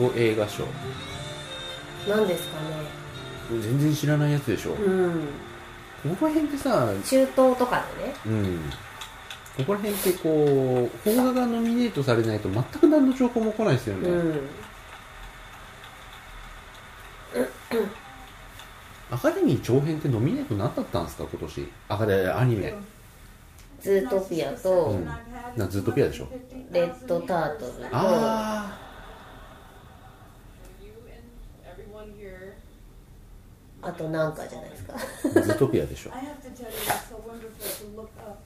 国語映画賞。なんですかね。全然知らないやつでしょ、うん。ここら辺ってさ中東とかでね。うん。ここら辺ってこう邦画がノミネートされないと全く何の情報も来ないですよね、うん。アカデミー長編ってノミネート何だったんですか今年？アカデアニメ。ズートピアとうん。なズートピアでしょ。レッドタートルとああとなんかじゃないですかあズートピアでしょ I have to tell you, it's so wonderful to look up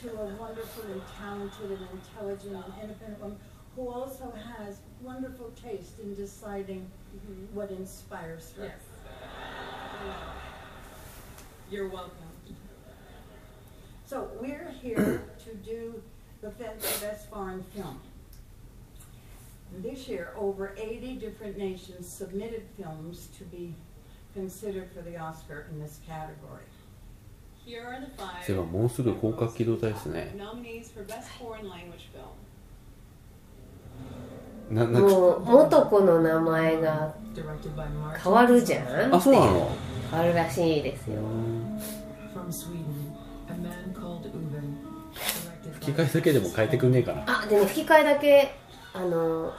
to a wonderful and talented and intelligent and independent woman who also has wonderful taste in deciding what inspires her. Yes. You're welcome. So we're here to do the fe- the best foreign film. And this year, over 80 different nations submitted films to be ではもうすぐ広格機動隊ですね。もう元子の名前が変わるじゃん？あそうなの？変わるらしいですよ。吹き替えだけでも変えてくんねえかな。あでも吹き替えだけあの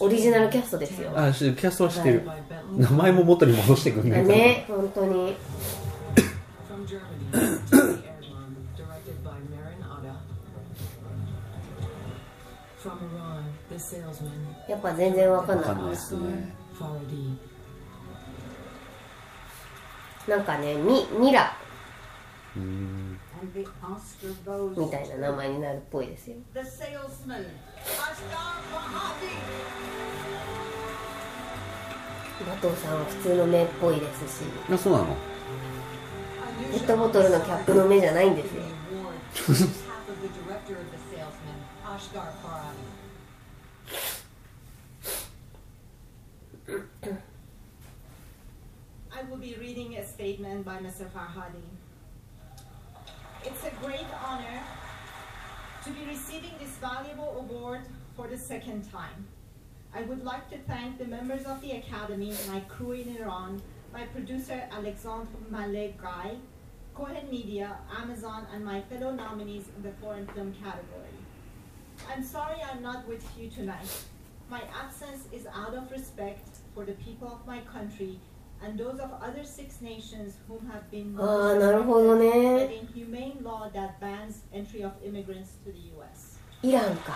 オリジナルキャストですよ。あ、し、キャストは知ってる。名前も元に戻してくんないかな。ね、本当に。やっぱ全然わかんないですね。なんかね、ミ、ミラ。みたいな名前になるっぽいですよ。馬藤さんは普通の目っぽいですしあそうなのペットボトルのキャップの目じゃないんですよ. I will be reading a statement by Mr. Farhadi. It's a great honor to be receiving this valuable award for the second time. I would like to thank the members of the Academy, my crew in Iran, my producer Alexandre Malek Guy, Cohen Media, Amazon, and my fellow nominees in the foreign film category. I'm sorry I'm not with you tonight. My absence is out of respect for the people of my country ああなるほどね。イランか。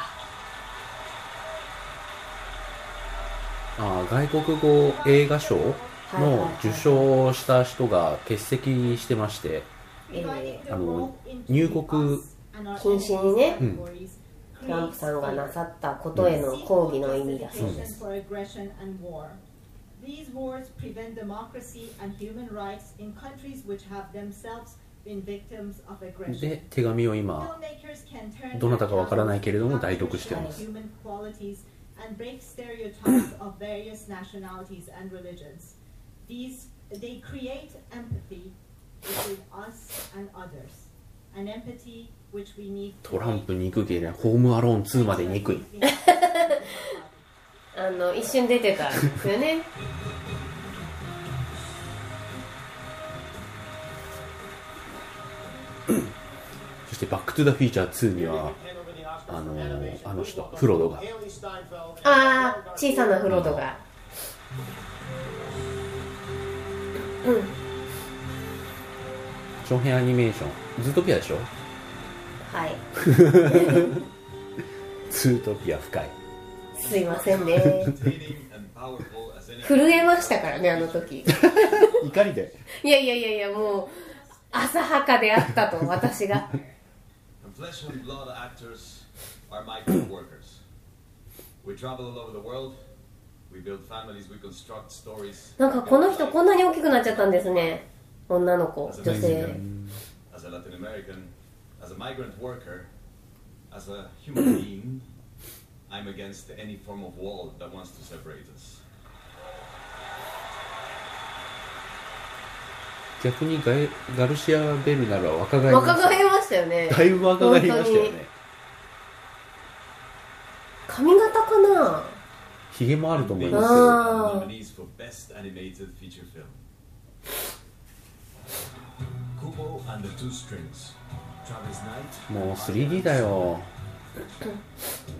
あ外国語映画賞の受賞した人が欠席してまして、入国禁止にね、うん、ンプさんがなさったことへの抗議の意味だ。そうです、These wars prevent democracy and human rights in countries which have themselves been victims of aggression. で手紙を今どなたかわからないけれども代読してます and break stereotypes of various nationalities and religions. These they create empathy between us and others. An empathy which we need トランプ憎けりゃホームアローン2まで憎いあの一瞬出てたんですよね。そして「バック・トゥ・ザ・フィーチャー2」にはあのあの人フロドが。ああ小さなフロードが。長編アニメーション。ズートピアでしょ？はい。ズートピア深いすいませんね。震えましたからねあの時。怒りで。いやいやいやいやもう浅はかであったと私が。なんかこの人こんなに大きくなっちゃったんですね。女の子女性。As a Latin American, as a migrant worker, as a human being. I'm against any form of wall that wants to separate us. 逆にガ,ルシア・ベルナルは若返,りましたよね。だいぶ若返りましたよね。髪型かな。ひげもあると思いますけどもう 3D だよ。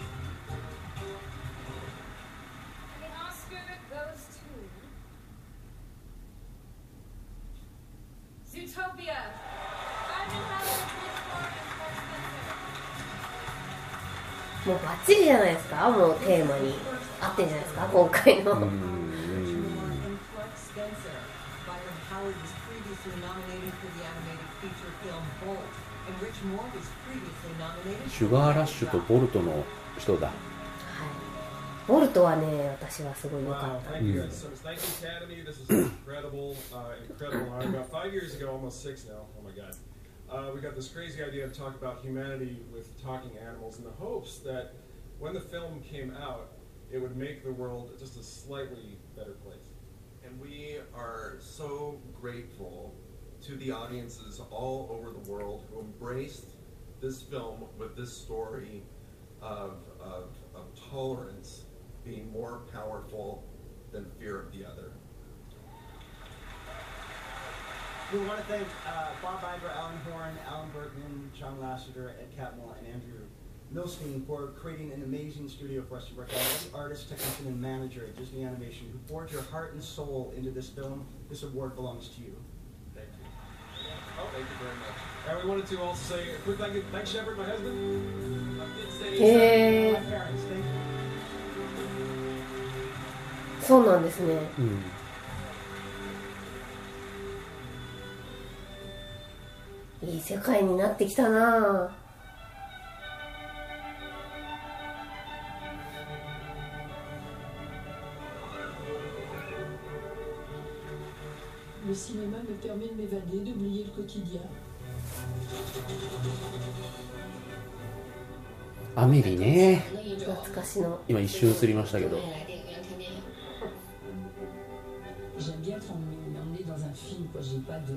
今回の。シュガーラッシュとボルトの人だ、はい、ボルトはね私はすごいよかった、it would make the world just a slightly better place. And we are so grateful to the audiences all over the world who embraced this film with this story of, of, of tolerance being more powerful than fear of the other. We want to thank uh, Bob Iger, Alan Horn, Alan Bergman, John Lasseter, Ed Catmull, and Andrew Milstein for creating an amazing studio for us to work on. Every artist, technician, and manager at Disney Animation who poured your heart and soul into this film, this award belongs to you. Thank you. Oh, thank you very much. And we wanted to also say a quick thank you. Thanks, Shepard, my husband. I didn't say he へ said- え My parents, thank you. そうなんですねうんいい世界になってきたな Le cinéma me permet de m'évader, d'oublier le quotidien. アメリね懐かしの今一瞬映りましたけど J'aime bien être emmené emmené dans un film, quoi. J'ai pas de.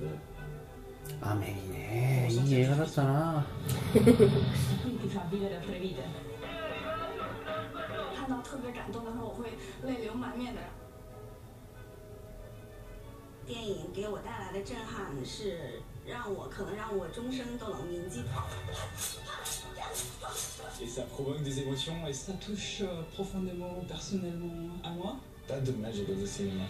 アメリねいい映画だったな Qui fa vivere altre vite. 看到特别感动的时候，我会泪流满面的。 电影给我带来的震撼是让我可能让我终生都能铭记。Et ça provoque des émotions et Ça touche euh, profondément, personnellement à moi. tas de cinéma.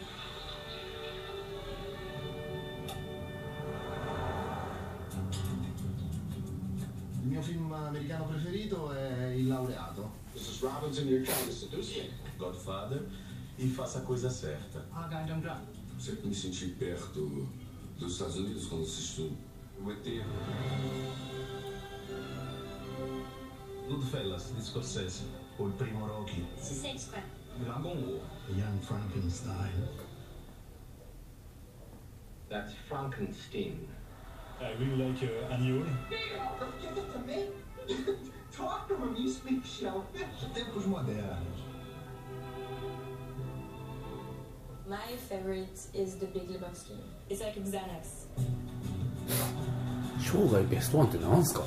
E Faça a Coisa Certa. Sempre me senti perto dos Estados Unidos quando assisto o ET. Goodfellas di Scorsese. O il primo Rocky. Si sente qual? Dragon War. Young Frankenstein. That's Frankenstein. I really like uh, Aniol. Don't give it to me. Talk to him, you speak shellfish. Tempos modernos. My favorite is the bigger、it's like a Xanax. 生涯ベストワンってなんすか？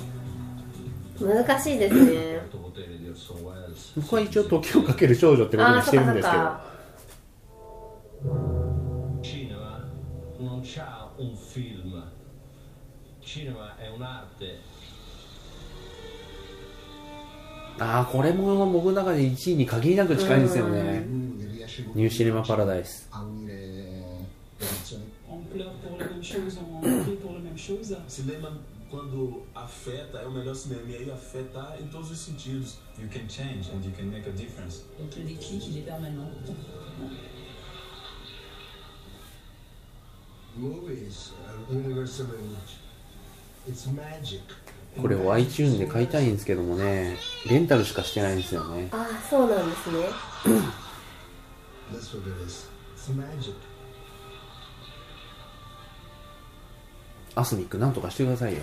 難しいですね。僕は一応「時をかける少女」ってことにしてるんですけど。ああこれも僕の中で1位に限りなく近いんですよね、ニューシネマパラダイス quando afeta, é o melhor cinema. E aí afetar em todos os sentidos. You can change and you can make a difference. Donc le déclic, il est permanent. Movies are universal language. It's magic. これを iTunes で買いたいんですけどもねレンタルしかしてないんですよねああそうなんですね That's what it is. It's magic. アスミックなんとかしてくださいよ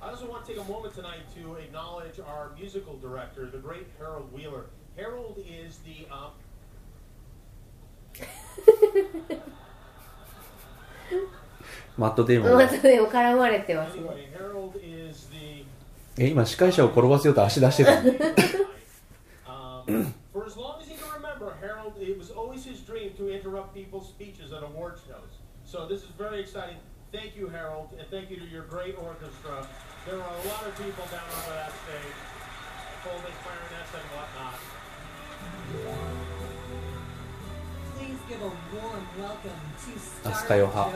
I also want to take a moment tonight to acknowledge our musical director, the great Harold Wheeler. Harold is the um, マットデーモンがまたね絡まれてますね anyway, Harold is the え今司会者を転ばせようと足出してたアスカヨハ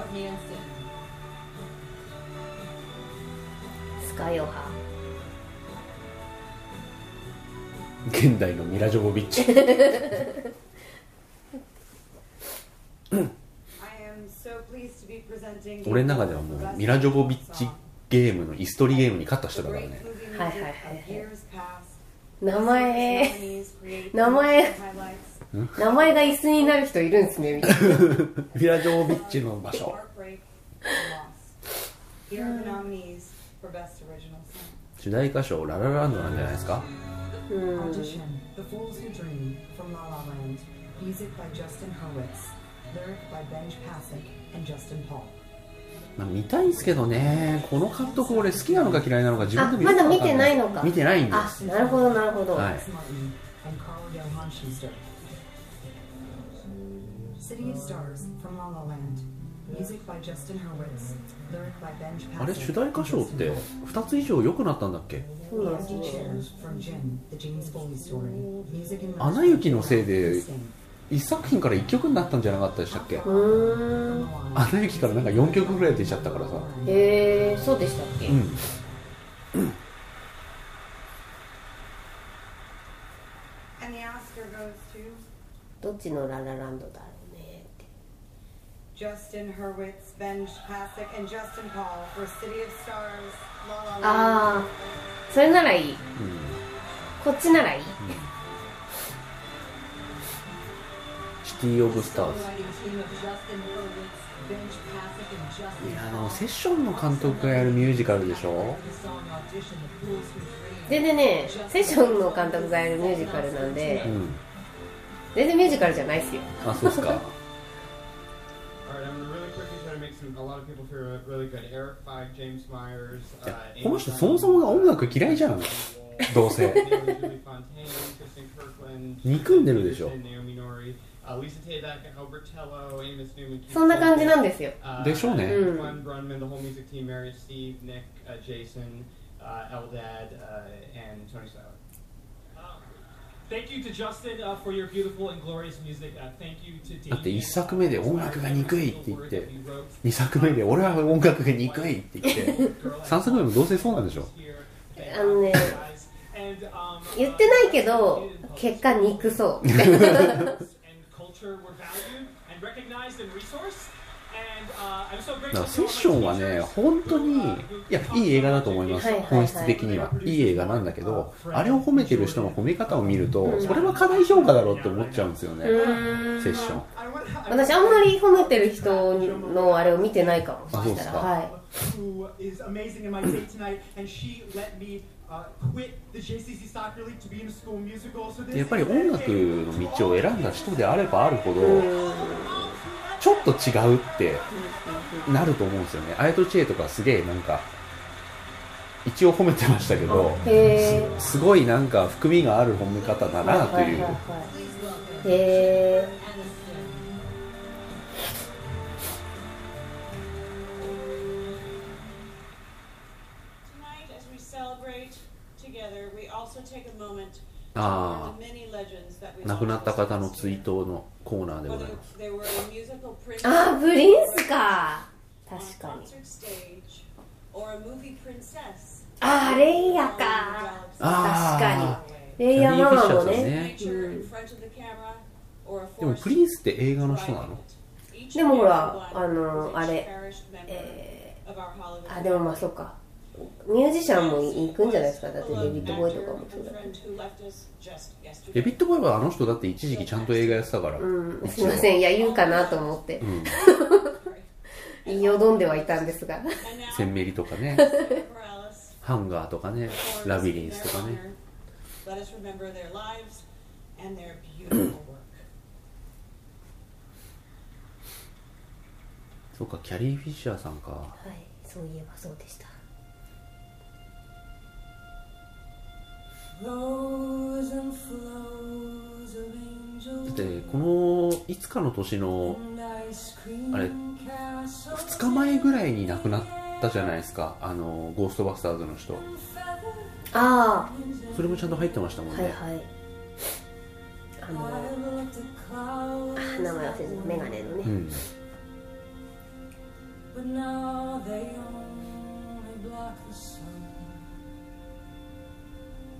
現代のミラ・ジョボビッチ。I am so pleased to be presenting the 俺の中ではもうミラ・ジョボビッチゲームのイストリーゲームに勝った人だからね。はいはいはい名前。名前。名前が椅子になる人いるんですねみたいな。ミラ・ジョボビッチの場所。Heartbreak and Lost. Here are the nominees for Best Original Song. 主題歌賞「ラララランド」なんじゃないですか？まあ見たいんですけどね。この監督俺好きなのか嫌いなのか自分で見,かかまだ見てない。のか。見てないんです。あなるほどなるほど、はい、City of Stars from La La Land. あれ主題歌唱って2つ以上良くなったんだっけ？アナ雪のせいで1作品から1曲になったんじゃなかったでしたっけ？アナ雪からなんか4曲ぐらい出ちゃったからさ。へえ、そうでしたっけ、どっちのララランドだ？Justin Hurwitz, Ben Pasek, and ああ、それならいい。こっちならいい。シティオブスターズ。いやあのセッションの監督がやるミュージカルでしょ？全然ね、セッションの監督がやるミュージカルなんで、全然ミュージカルじゃないですよ。あ、そうですか。この人そもそもが音楽嫌いじゃん。どうせ。憎んでるでしょ。そんな感じなんですよ。でしょうね、だって Damien. 1作目で音楽が憎いって言って2作目で俺は音楽が憎いって言って3作目もどうせそうなんでしょ？あのね And um, 言ってないけど結果憎そう だから to セッションはね本当にいやいい映画だと思います。はいはいはい。本質的には。いい映画なんだけどあれを褒めてる人の褒め方を見るとそれは過大評価だろうって思っちゃうんですよね。セッション。私あんまり褒めてる人のあれを見てないかもあそうですか。はいやっぱり音楽の道を選んだ人であればあるほど、ちょっと違うってなると思うんですよね、アイトチェとかすげえなんか、一応褒めてましたけど、す,ごいなんか、含みがある褒め方だなという。ああ亡くなった方の追悼のコーナーでございます。ああプリンスか。確かに。ああレイヤか。確かに。レイヤーママもね,でもプリンスって映画の人なの？でもほらあのあれ、えー、あでもまあそっか。ミュージシャンも行くんじゃないですか？だってデビッド・ボーイとかもそうだ.デビッド・ボーイはあの人だって一時期ちゃんと映画やってたから、うん。すいません。いや言うかなと思って。うん、言いよどんではいたんですが。センメリとかね。ハンガーとかね。ラビリンスとかね. そうかキャリー・フィッシャーさんか。はいそういえばそうでしただってこのいつかの年の and ice cream あれ castles 2日前ぐらいに亡くなったじゃないですか。あのゴーストバスターズの人。あそれもちゃんと入ってましたもんね、あはいはい。あのあ名前忘れてたメガネのね、うん、But now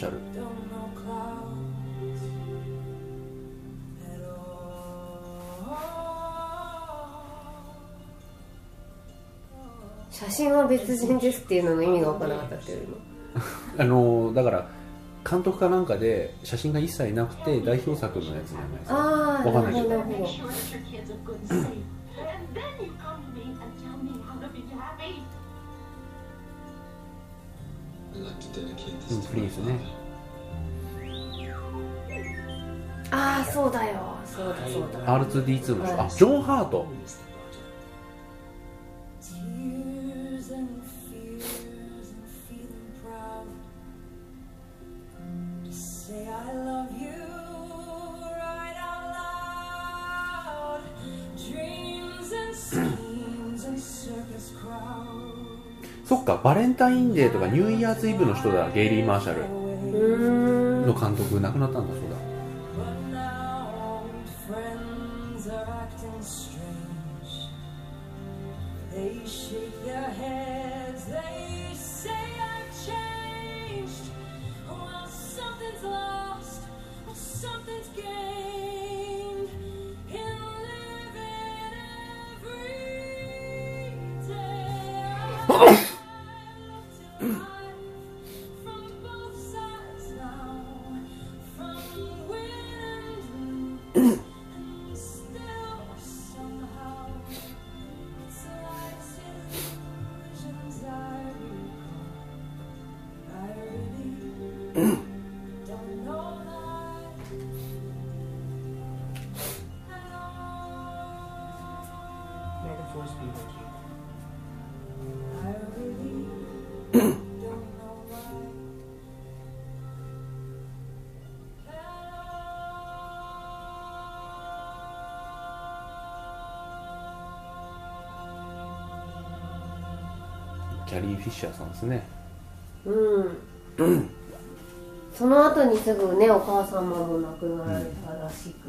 リー・マーシャル don't know clouds at all. 写真は別人ですっていうのの意味が分からなかったっていうの。あのだから監督かなんかで写真が一切なくて代表作のやつじゃないですか。ああわかんないけどプリンスね.ああそうだよ。そうだそうだ。R2D2 の人。はい。あジョン・ハートかバレンタインデーとかニューイヤーズイブの人だゲイリー・マーシャル。の監督亡くなったんだそうだリー・フィッシャーさんですね。うん。その後にすぐねお母様も亡くなられたらしく、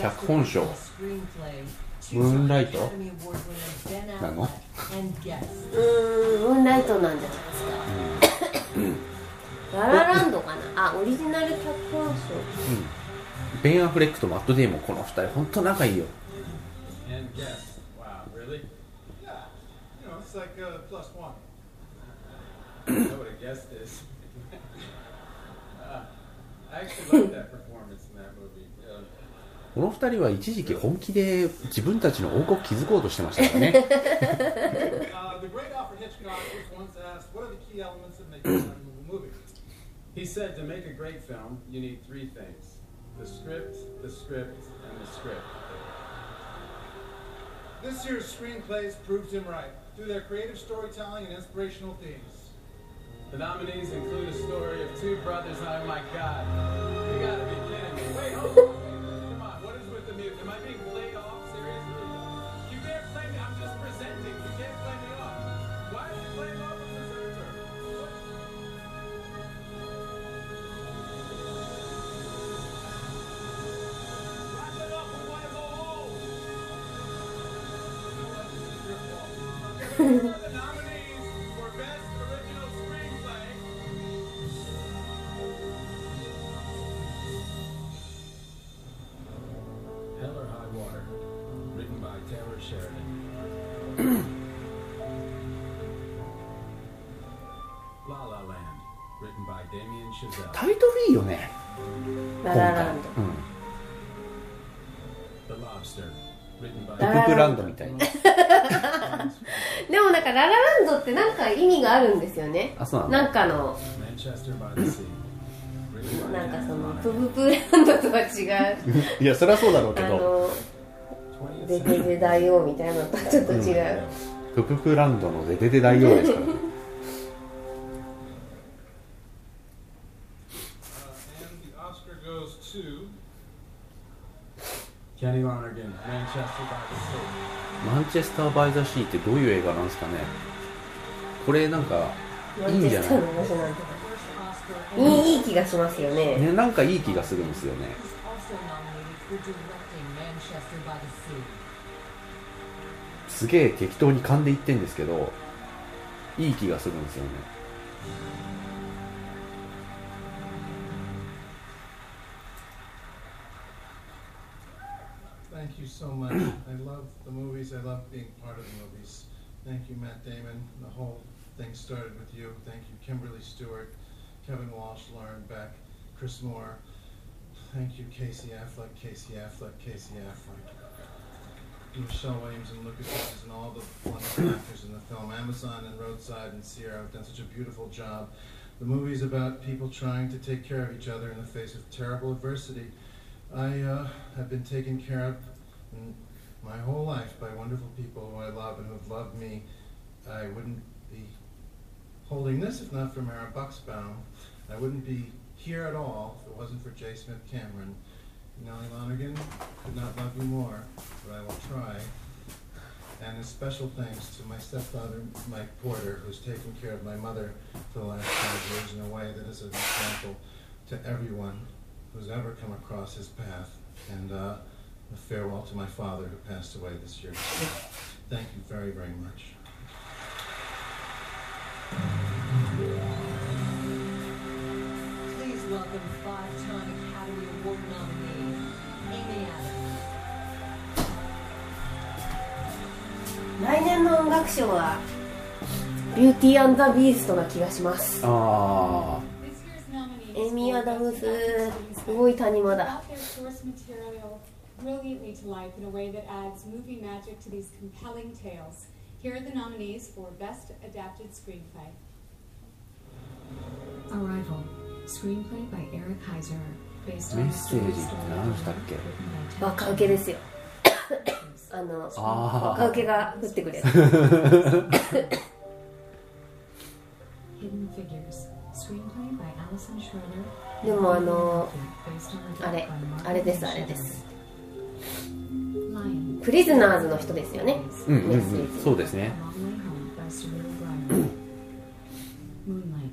脚本賞.ムーンライト？なの？うーんムーンライトなんじゃないですか。ララランドかな？あオリジナル脚本賞うん。ベン・アフレックとマット・デイモンこの二人本当仲いいよ And guess. Wow, really? Yeah. You know, it's like uh, plus one. I know what a guest is. uh, I actually like that performance in that movie. Uh, この二人は一時期本気で自分たちの王国築こうとしてましたからね Uh? He said, "To make a great film, you need three things: the script, the script, and the script." This year's screenplays proved him right through their creative storytelling and inspirational themes. The nominees include a story of two brothers. Oh my God! タイトルいいよね。ララランド。うんプププランドみたいな。でもなんかララランドってなんか意味があるんですよね。あそうなの？なんかの。Manchester by the Sea, written by なんかその.プププランドとは違う。いやそりゃそうだろうあけど。のデデデ大王みたいなのとはちょっと違う、プププランドのデデデ大王ですから Uh, マンチェスター・バイ・ザ・シーってどういう映画なんですかね。これなんかマいいんじゃないいいいい気がしますよね。ねなんかいい気がするんですよね.すげえ適当に噛んでいってんですけどいい気がするんですよね so much. I love the movies. I love being part of the movies. Thank you, Matt Damon. The whole thing started with you. Thank you, Kimberly Stewart, Kevin Walsh, Lauren Beck, Chris Moore. Thank you, Casey Affleck, Casey Affleck, Casey Affleck. Michelle Williams and Lucas Hedges and all the wonderful actors in the film. Amazon and Roadside and Sierra have done such a beautiful job. The movie is about people trying to take care of each other in the face of terrible adversity. I uh, have been taken care of my whole life by wonderful people who I love and who have loved me. I wouldn't be holding this if not for Mara Bucksbaum. I wouldn't be here at all if it wasn't for J. Smith Cameron. Nellie Lonergan could not love you more, but I will try. And a special thanks to my stepfather, Mike Porter, who's taken care of my mother for the last five years in a way that is an example to everyone who's ever come across his path. And uh, a farewell to my father who passed away this year. Thank you very, very much. Please welcome five-time Academy Award nominee Amy Adams. 来年の音楽賞はビューティーザ・ビーストな気がしますあエミー・アダムスすごい谷間だ brought their source material brilliantly to life in a way that adds movie magic to these compelling tales. Here are the nominees for Best Adapted Screenplay. Arrival, screenplay by Eric Heiser, based メ on ッ a セー story ジって何したっけバカウケですよあのあーバカウケが降ってくるやつ Hidden Figures, screenplay by Alison Schroeder. でもあの based on a あれ book by Mark あれですあれです Lion, プリズナーズの人ですよねうんうんうんそうですね. Moonlight,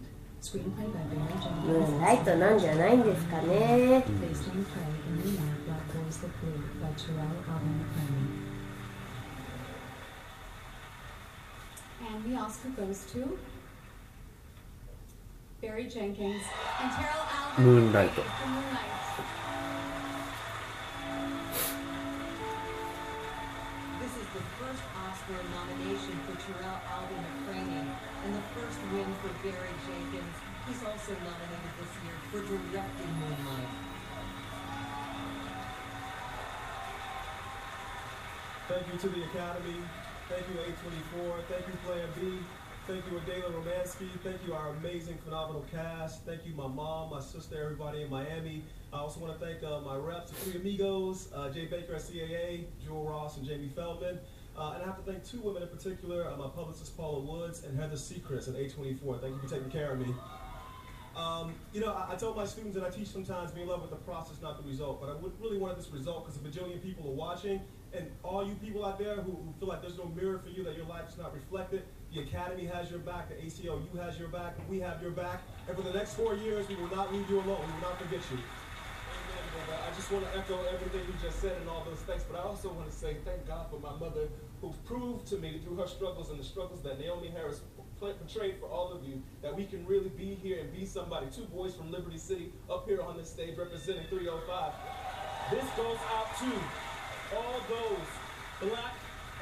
ム.ーンライトなんじゃないんですかね Based on the play The Moonlight Black Boys That Blue by Terrell Alvin McClellan. And the Oscar goes to Barry Jenkins and Terrell Alvin. ムーンライト for Moonlight. Oscar nomination for Terrell Alvin McCraney and the first win for Barry Jenkins. He's also nominated this year for directing Moonlight. Thank you to the Academy. Thank you, A24. Thank you, Plan B. Thank you, Adela Romansky. Thank you, our amazing, phenomenal cast. Thank you, my mom, my sister, everybody in Miami. I also want to thank uh, my reps, three amigos, uh, Jay Baker at CAA, Jewel Ross, and Jamie Feldman. Uh, and I have to thank two women in particular, uh, my publicist Paula Woods and Heather Seacrest at A24. Thank you for taking care of me. Um, you know, I, I tell my students that I teach sometimes be in love with the process, not the result. But I would really wanted this result because a bajillion people are watching. And all you people out there who, who feel like there's no mirror for you, that your life is not reflected, the Academy has your back, the ACLU has your back, we have your back. And for the next four years, we will not leave you alone. We will not forget you. I just want to echo everything you just said and all those things, but I also want to say thank God for my mother who proved to me through her struggles and the struggles that Naomi Harris portrayed for all of you that we can really be here and be somebody. Two boys from Liberty City up here on this stage representing 305. This goes out to all those black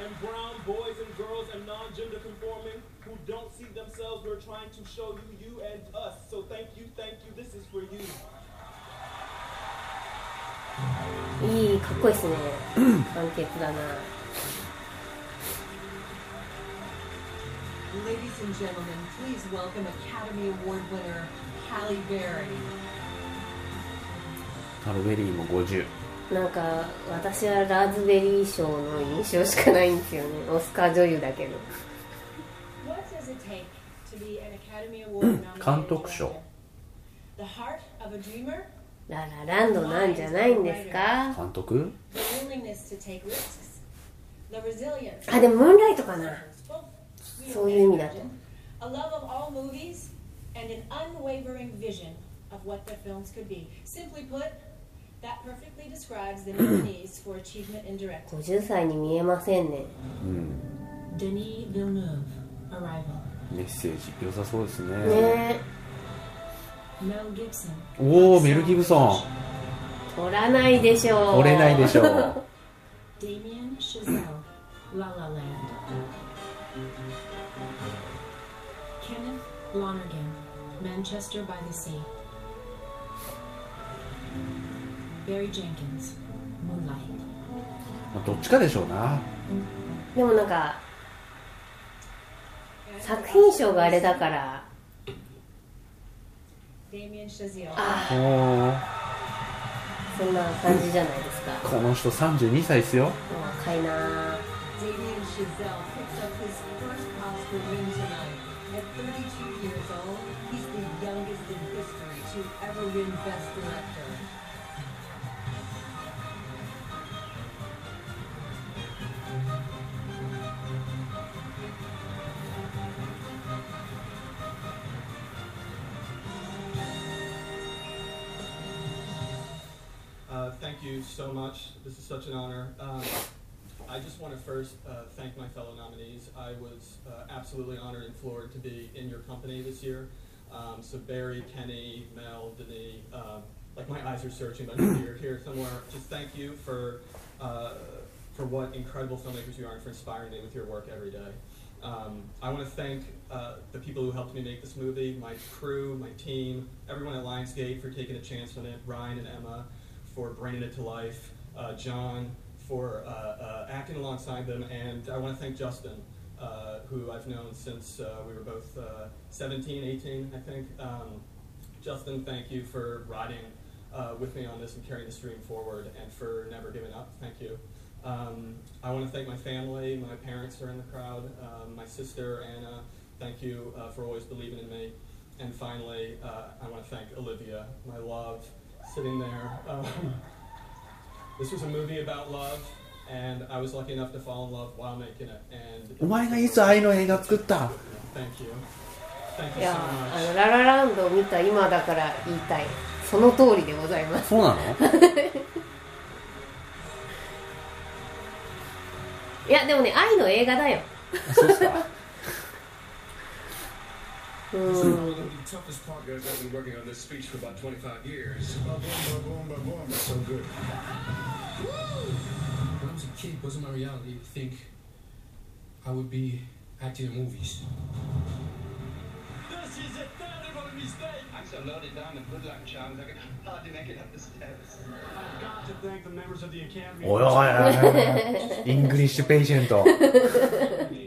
and brown boys and girls and non-gender conforming who don't see themselves. We're trying to show you, you and us. So thank you, thank you. This is for you. いいかっこいいですね。完結だな。ーも50なんか私はラズベリー賞の印象しかないんですよね。オスカー女優だけど。監督賞。ララランドなんじゃないんですか？監督？あでもムーンライトかな。そういう意味だと。50 歳に見えませんね、うん、メッセージ良さそうですね,ね。おおメル・ギブソン取らないでしょう。取れないでしょう。どっちかでしょうな。でもなんか作品賞があれだから Damien Chazelle. あおーそんな感じじゃないですかこの人32歳ですよ若いな Damien Chazelle picks up his first Oscar win tonight. At 32 years old, he's the youngest in history to ever win Best Director. You so much. This is such an honor. Um, I just want to first uh, thank my fellow nominees. I was uh, absolutely honored and floored to be in your company this year. Um, so Barry, Kenny, Mel, Denis, um, like my eyes are searching, but you're here somewhere. Just thank you for uh, for what incredible filmmakers you are and for inspiring me with your work every day. Um, I want to thank uh, the people who helped me make this movie, my crew, my team, everyone at Lionsgate for taking a chance on it, Ryan and Emma for bringing it to life, uh, John for uh, uh, acting alongside them, and I want to thank Justin, uh, who I've known since we were both uh, 17, 18, I think. Um, Justin, thank you for riding with me on this and carrying the dream forward, and for never giving up. Thank you. Um, I want to thank my family. My parents are in the crowd. Um, my sister Anna, thank you uh, for always believing in me. And finally, uh, I want to thank Olivia, my love, sitting there. Um, this was a movie about love, and I was lucky enough to fall in love while making it. And お前がいつ愛の映画作った thank you, thank い you や so あ much. のララランドを見た今だから言いたいその通りでございますそうなのいやでもね愛の映画だよそうっすか う This is ん one of the toughest part, guys. I've been working on this speech for about 25 years. Ba boom, ba boom, ba boom. It's so good. When I was a kid, it wasn't my reality to think I would be acting in movies. This is a 30 of a mistake. I'm so loaded down with good luck charms, I can hardly make it up the stairs. I've got to thank the members of the Academy. おいおいおいおいイングリッシュペイシェント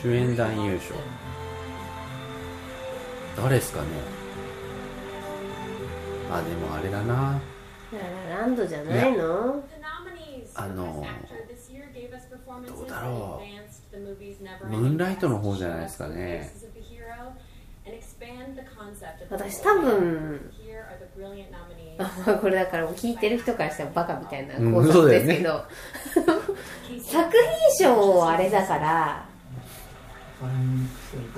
主演男優賞。誰ですかね。あでもあれだな。ランドじゃないの？あのどうだろう。ムーンライトの方じゃないですかね。私多分 これだから聞いてる人からしたらバカみたいなうん考察ですけど、そう 作品賞あれだから。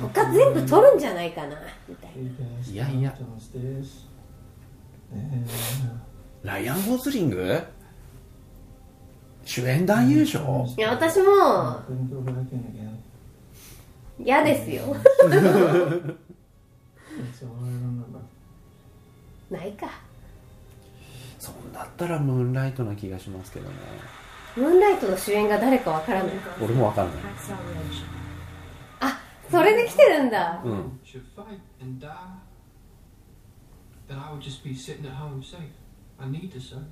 他全部取るんじゃないかなみたいな。いやいや。ライアン・ゴズリング？主演男優賞？いや私も嫌ですよ ないか。そんだったらムーンライトな気がしますけどね。ムーンライトの主演が誰かわからない。俺もわかんない。あそれで来てるんだ。うん。Should fight and die, then I would just be sitting at home safe. I need to serve.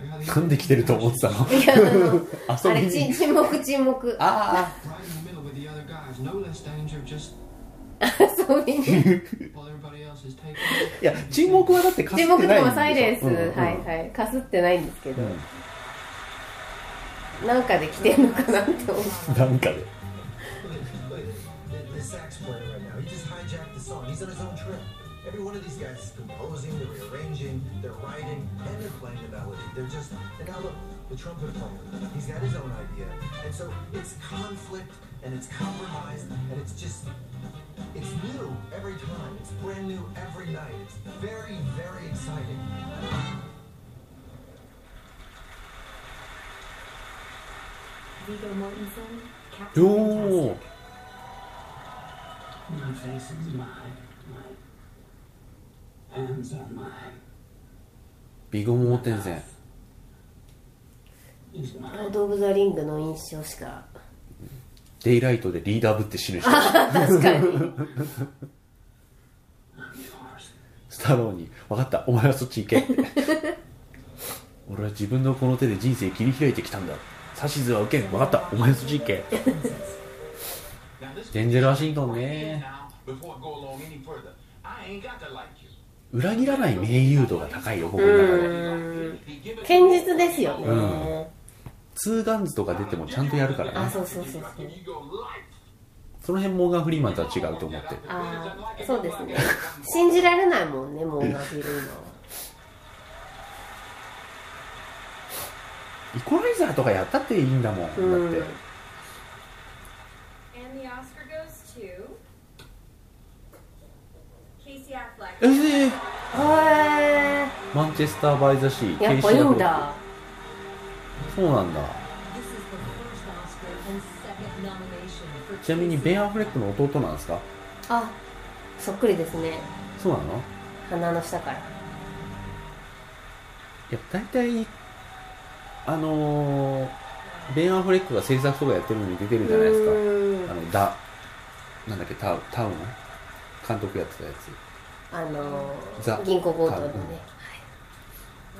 I gotta なんで来てると思ってたの？いやあの あれ沈沈黙沈黙。あ right 遊びにいや沈黙はだってかすってないんでしょかサイレンス、うんうんはいはいかすってないんですけど、うんなんかで来てんのかなって思うなんかで The, the sax player right now, he just hijacked the song. He's on his own trip. Every one of these guys is composing, they're rearranging, they're writing, and they're playing the melody. They're just, and now look, the trumpet player, he's got his own idea. And so it's conflict, and it's compromise, and it's just, it's new every time. It's brand new every night. It's very, very exciting. Viggo Mortensen, Captain お Fantastic. お My face is mine. My hands are mine. ビゴモーテンセンロ mine. ード・オブ・ザ・リングの印象しかデイライトでリーダーぶって死ぬ人。あ確かに。スタローに「分かったお前はそっち行け」って俺は自分のこの手で人生切り開いてきたんだ。指図は受けん分かった。お前はそっち行け。デンゼル・ワシントンね.裏切らない名優度が高いよ僕の中で。うん。堅実ですよね、うんツーガンズとか出てもちゃんとやるからね。あそうそうそうそう。その辺モーガン・フリーマンとは違うと思って。るああそうですね。信じられないもんねモーガン・フリーマンはイコライザーとかやったっていいんだもんだって、うん And the Oscar goes to Casey Affleck. えー、へえマンチェスター・バイ・ザ・シーやっぱいいんだそうなんだ。ちなみにベン・アフレックの弟なんですか？あそっくりですね。そうなの？鼻の下から。いや大体あのーベン・アフレックが制作とかやってるのに出てるじゃないですか。うん。あのダなんだっけタウタウン監督やってたやつ。あのザー銀行強盗のね、まあ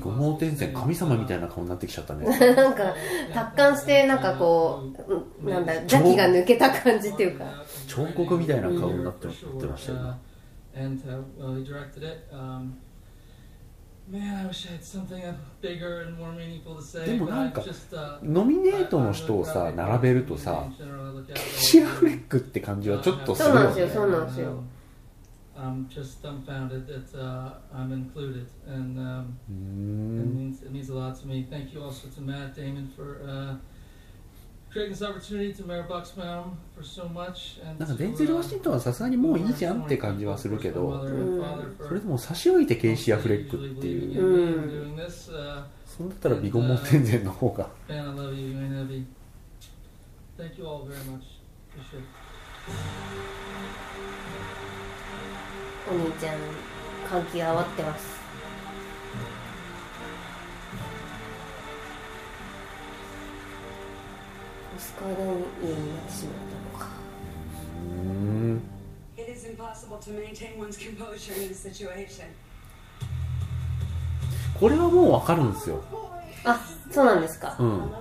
五毛天然神様みたいな顔になってきちゃったねなんか達観してなんかこうなんだ邪気が抜けた感じっていうか彫刻みたいな顔になって,ましたねでもなんかノミネートの人をさ並べるとさケシアフレックって感じはちょっと、そうなんですよ,そうなんですよ I'm just dumbfounded that uh, I'm included, and um, it, うーん means, it means a lot to me. Thank you also to Matt Damon for uh, creating this opportunity, to Mayor Bucksbaum for so much, and なんかデンゼル・ワ uh, シントンはさすがにもういいじゃんって感じはするけどそれでも差し置いてケイシアフレックっていううん doing this. Uh, そんだったらビゴ盲点線の方が man, I love you, you ain't heavy. Thank you all very much. Appreciate it. お兄ちゃん感極まってます。オスカーダウン家になってしまったのか。うーん。It is impossible to maintain one's composure in this situation. これはもうわかるんですよ。あそうなんですか。うん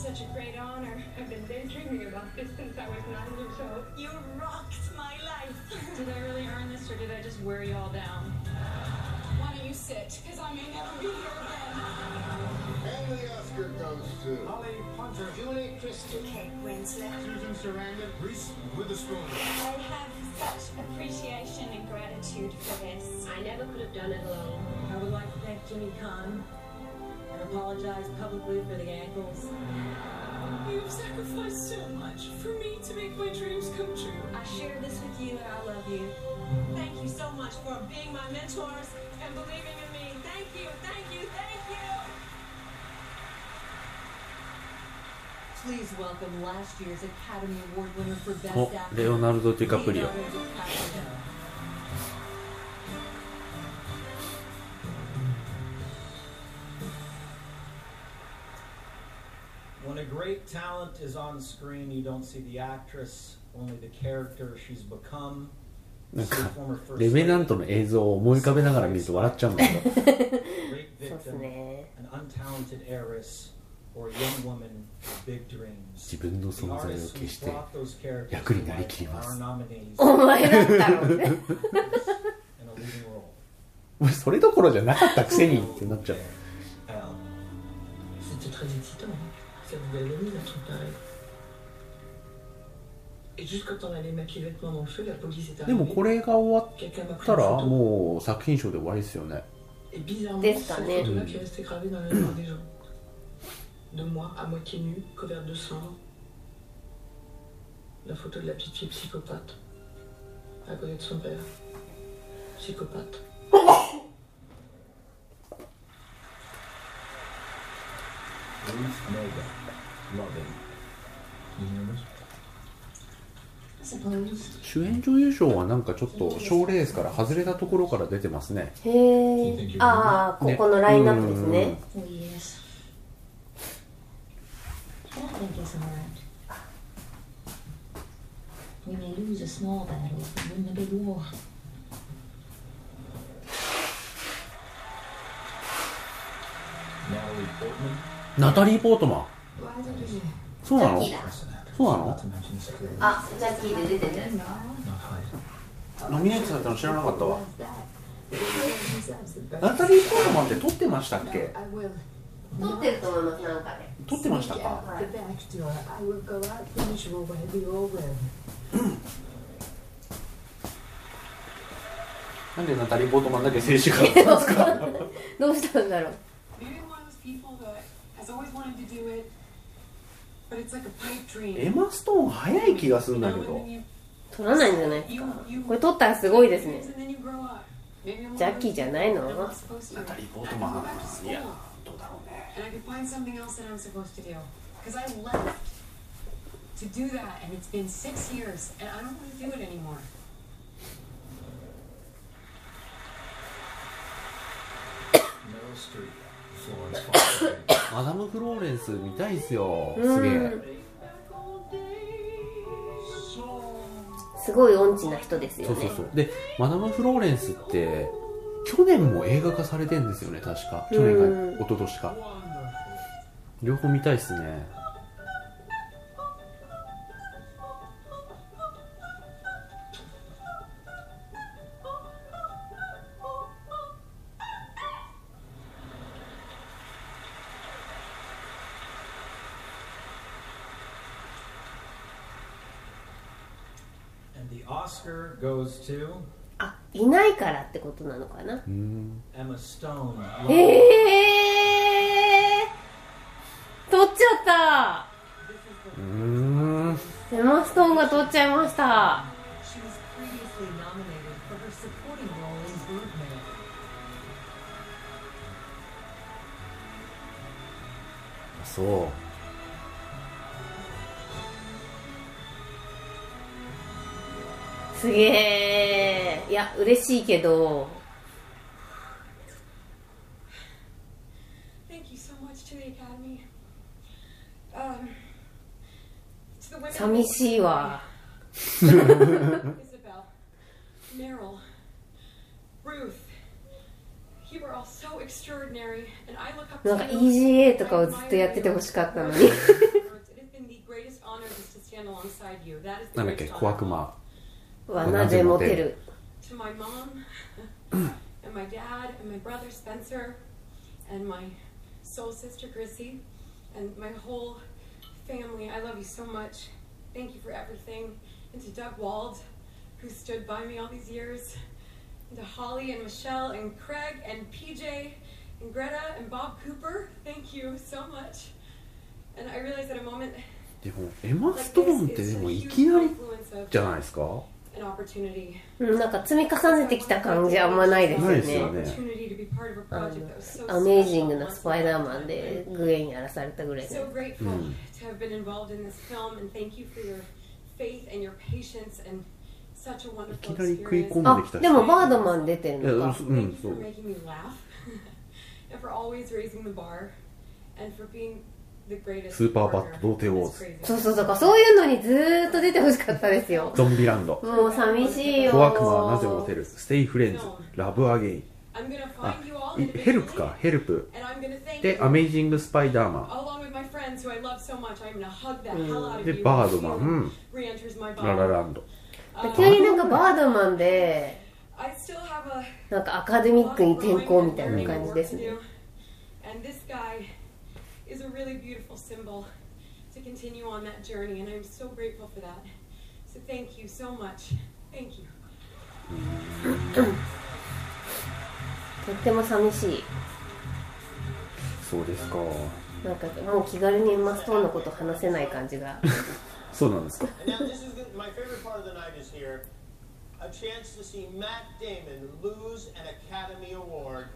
such a great honor. I've been daydreaming about this since I was nine years old. You rocked my life. Did I really earn this or did I just wear you all down? Why don't you sit? Because I may never be here again. And the Oscar goes to Holly Hunter, Julie Christie, Kate Winslet. Susan Sarandon, Reese Witherspoon. I have such appreciation and gratitude for this. I never could have done it alone. I would like to thank Jimmy Kahn and apologize publicly for the ankles. You've sacrificed so much for me to make my dreams come true. I share this with you and I love you. Thank you so much for being my mentors and believing in me. Thank you, thank you, thank you. Please welcome last year's Academy Award winner for Best oh, Actor, Leonardo DiCaprio. レベナントの映像を思い浮かべながら見ると笑っちゃうんだけど、自分の存在を消して役になりきります。それどころじゃなかったくせにってなっちゃう。dans le feu, la police est でも arrivée. これが終わ Quelqu'un m'a っ pris た une ら photo. もう作品賞で終わりですよね Et bizarrement, Des cette années. photo-là qui est restée gravée dans la mémoire des gens. De moi, à moitié nue, couverte de sang. La photo de la petite fille psychopathe. À côté de son père. Psychopathe. Loving. You hear this? Suppose. 主演女優賞はなんかちょっと賞レースから外れたところから出てますねへえああここのラインナップですね Oh, ナタリー・ポートマン。そうなの？そうなの？あジャッキーで出てるノミネートされたの知らなかったわ。ナタリー・ポートマンって撮ってましたっけ？I will. 撮ってると思いますなんかで撮ってましたか？The back door. I will go out the usual way we all will. なんでナタリー・ポートマンだけ静止画だったんですかどうしたんだろうエマストーン早い気がするんだけど。取らないんじゃない？これ取ったらすごいですね。ジャッキーじゃないの？マダム・フローレンス見たいっすよ。うんすげえ。すごい音痴な人ですよね。そうそうそう。でマダム・フローレンスって去年も映画化されてんですよね確か。去年うん。か一昨年か。両方見たいっすね Oscar goes to? あいないからってことなのかな？Emma Stone. ええー、取っちゃった！うんエマストーンが取っちゃいました。She was すげえ。いや嬉しいけど。寂しいわなんか EGA とかをずっとやっててほしかったのに。なんだっけ？小悪魔はなぜモテる To my mom, and my dad, and my brother Spencer, and my soul sister Chrissy, and my whole family. I love you so much. Thank you for everything. And to Doug Wald, who stood by me all these years. And to Holly and Michelle and Craig and PJ and Greta and Bob Cooper. Thank you so much. And I realized at a moment でもエマ・ストーンってでもいきなりじゃないですか an opportunity. なんか積み重ねてきた感じあんまないですよね,すよアメージングなスパイダーマンでグエンやらされたぐらいで、うん。いきなり食い込んできたあでもバードマン出てるのか。スーパーバッド童貞ウォーズそうそうそうそういうのにずっと出てほしかったですよ。ゾンビランド。もう寂しいよ。小悪魔はなぜモテる。ステイフレンズラブアゲインヘルプか？ヘルプ。でアメイジングスパイダーマンでバードマン、ララランド急になんかバードマンでなんかアカデミックに転向みたいな感じですね、is a really beautiful symbol to continue on that journey, and I'm so grateful for that. So thank you so much. Thank you. とっても寂しいそうですかなんかもう気軽にエマストーンのこと話せない感じがそうなんですか And now this is the, my favorite part of the night is here. A chance to see Matt Damon lose an Academy Award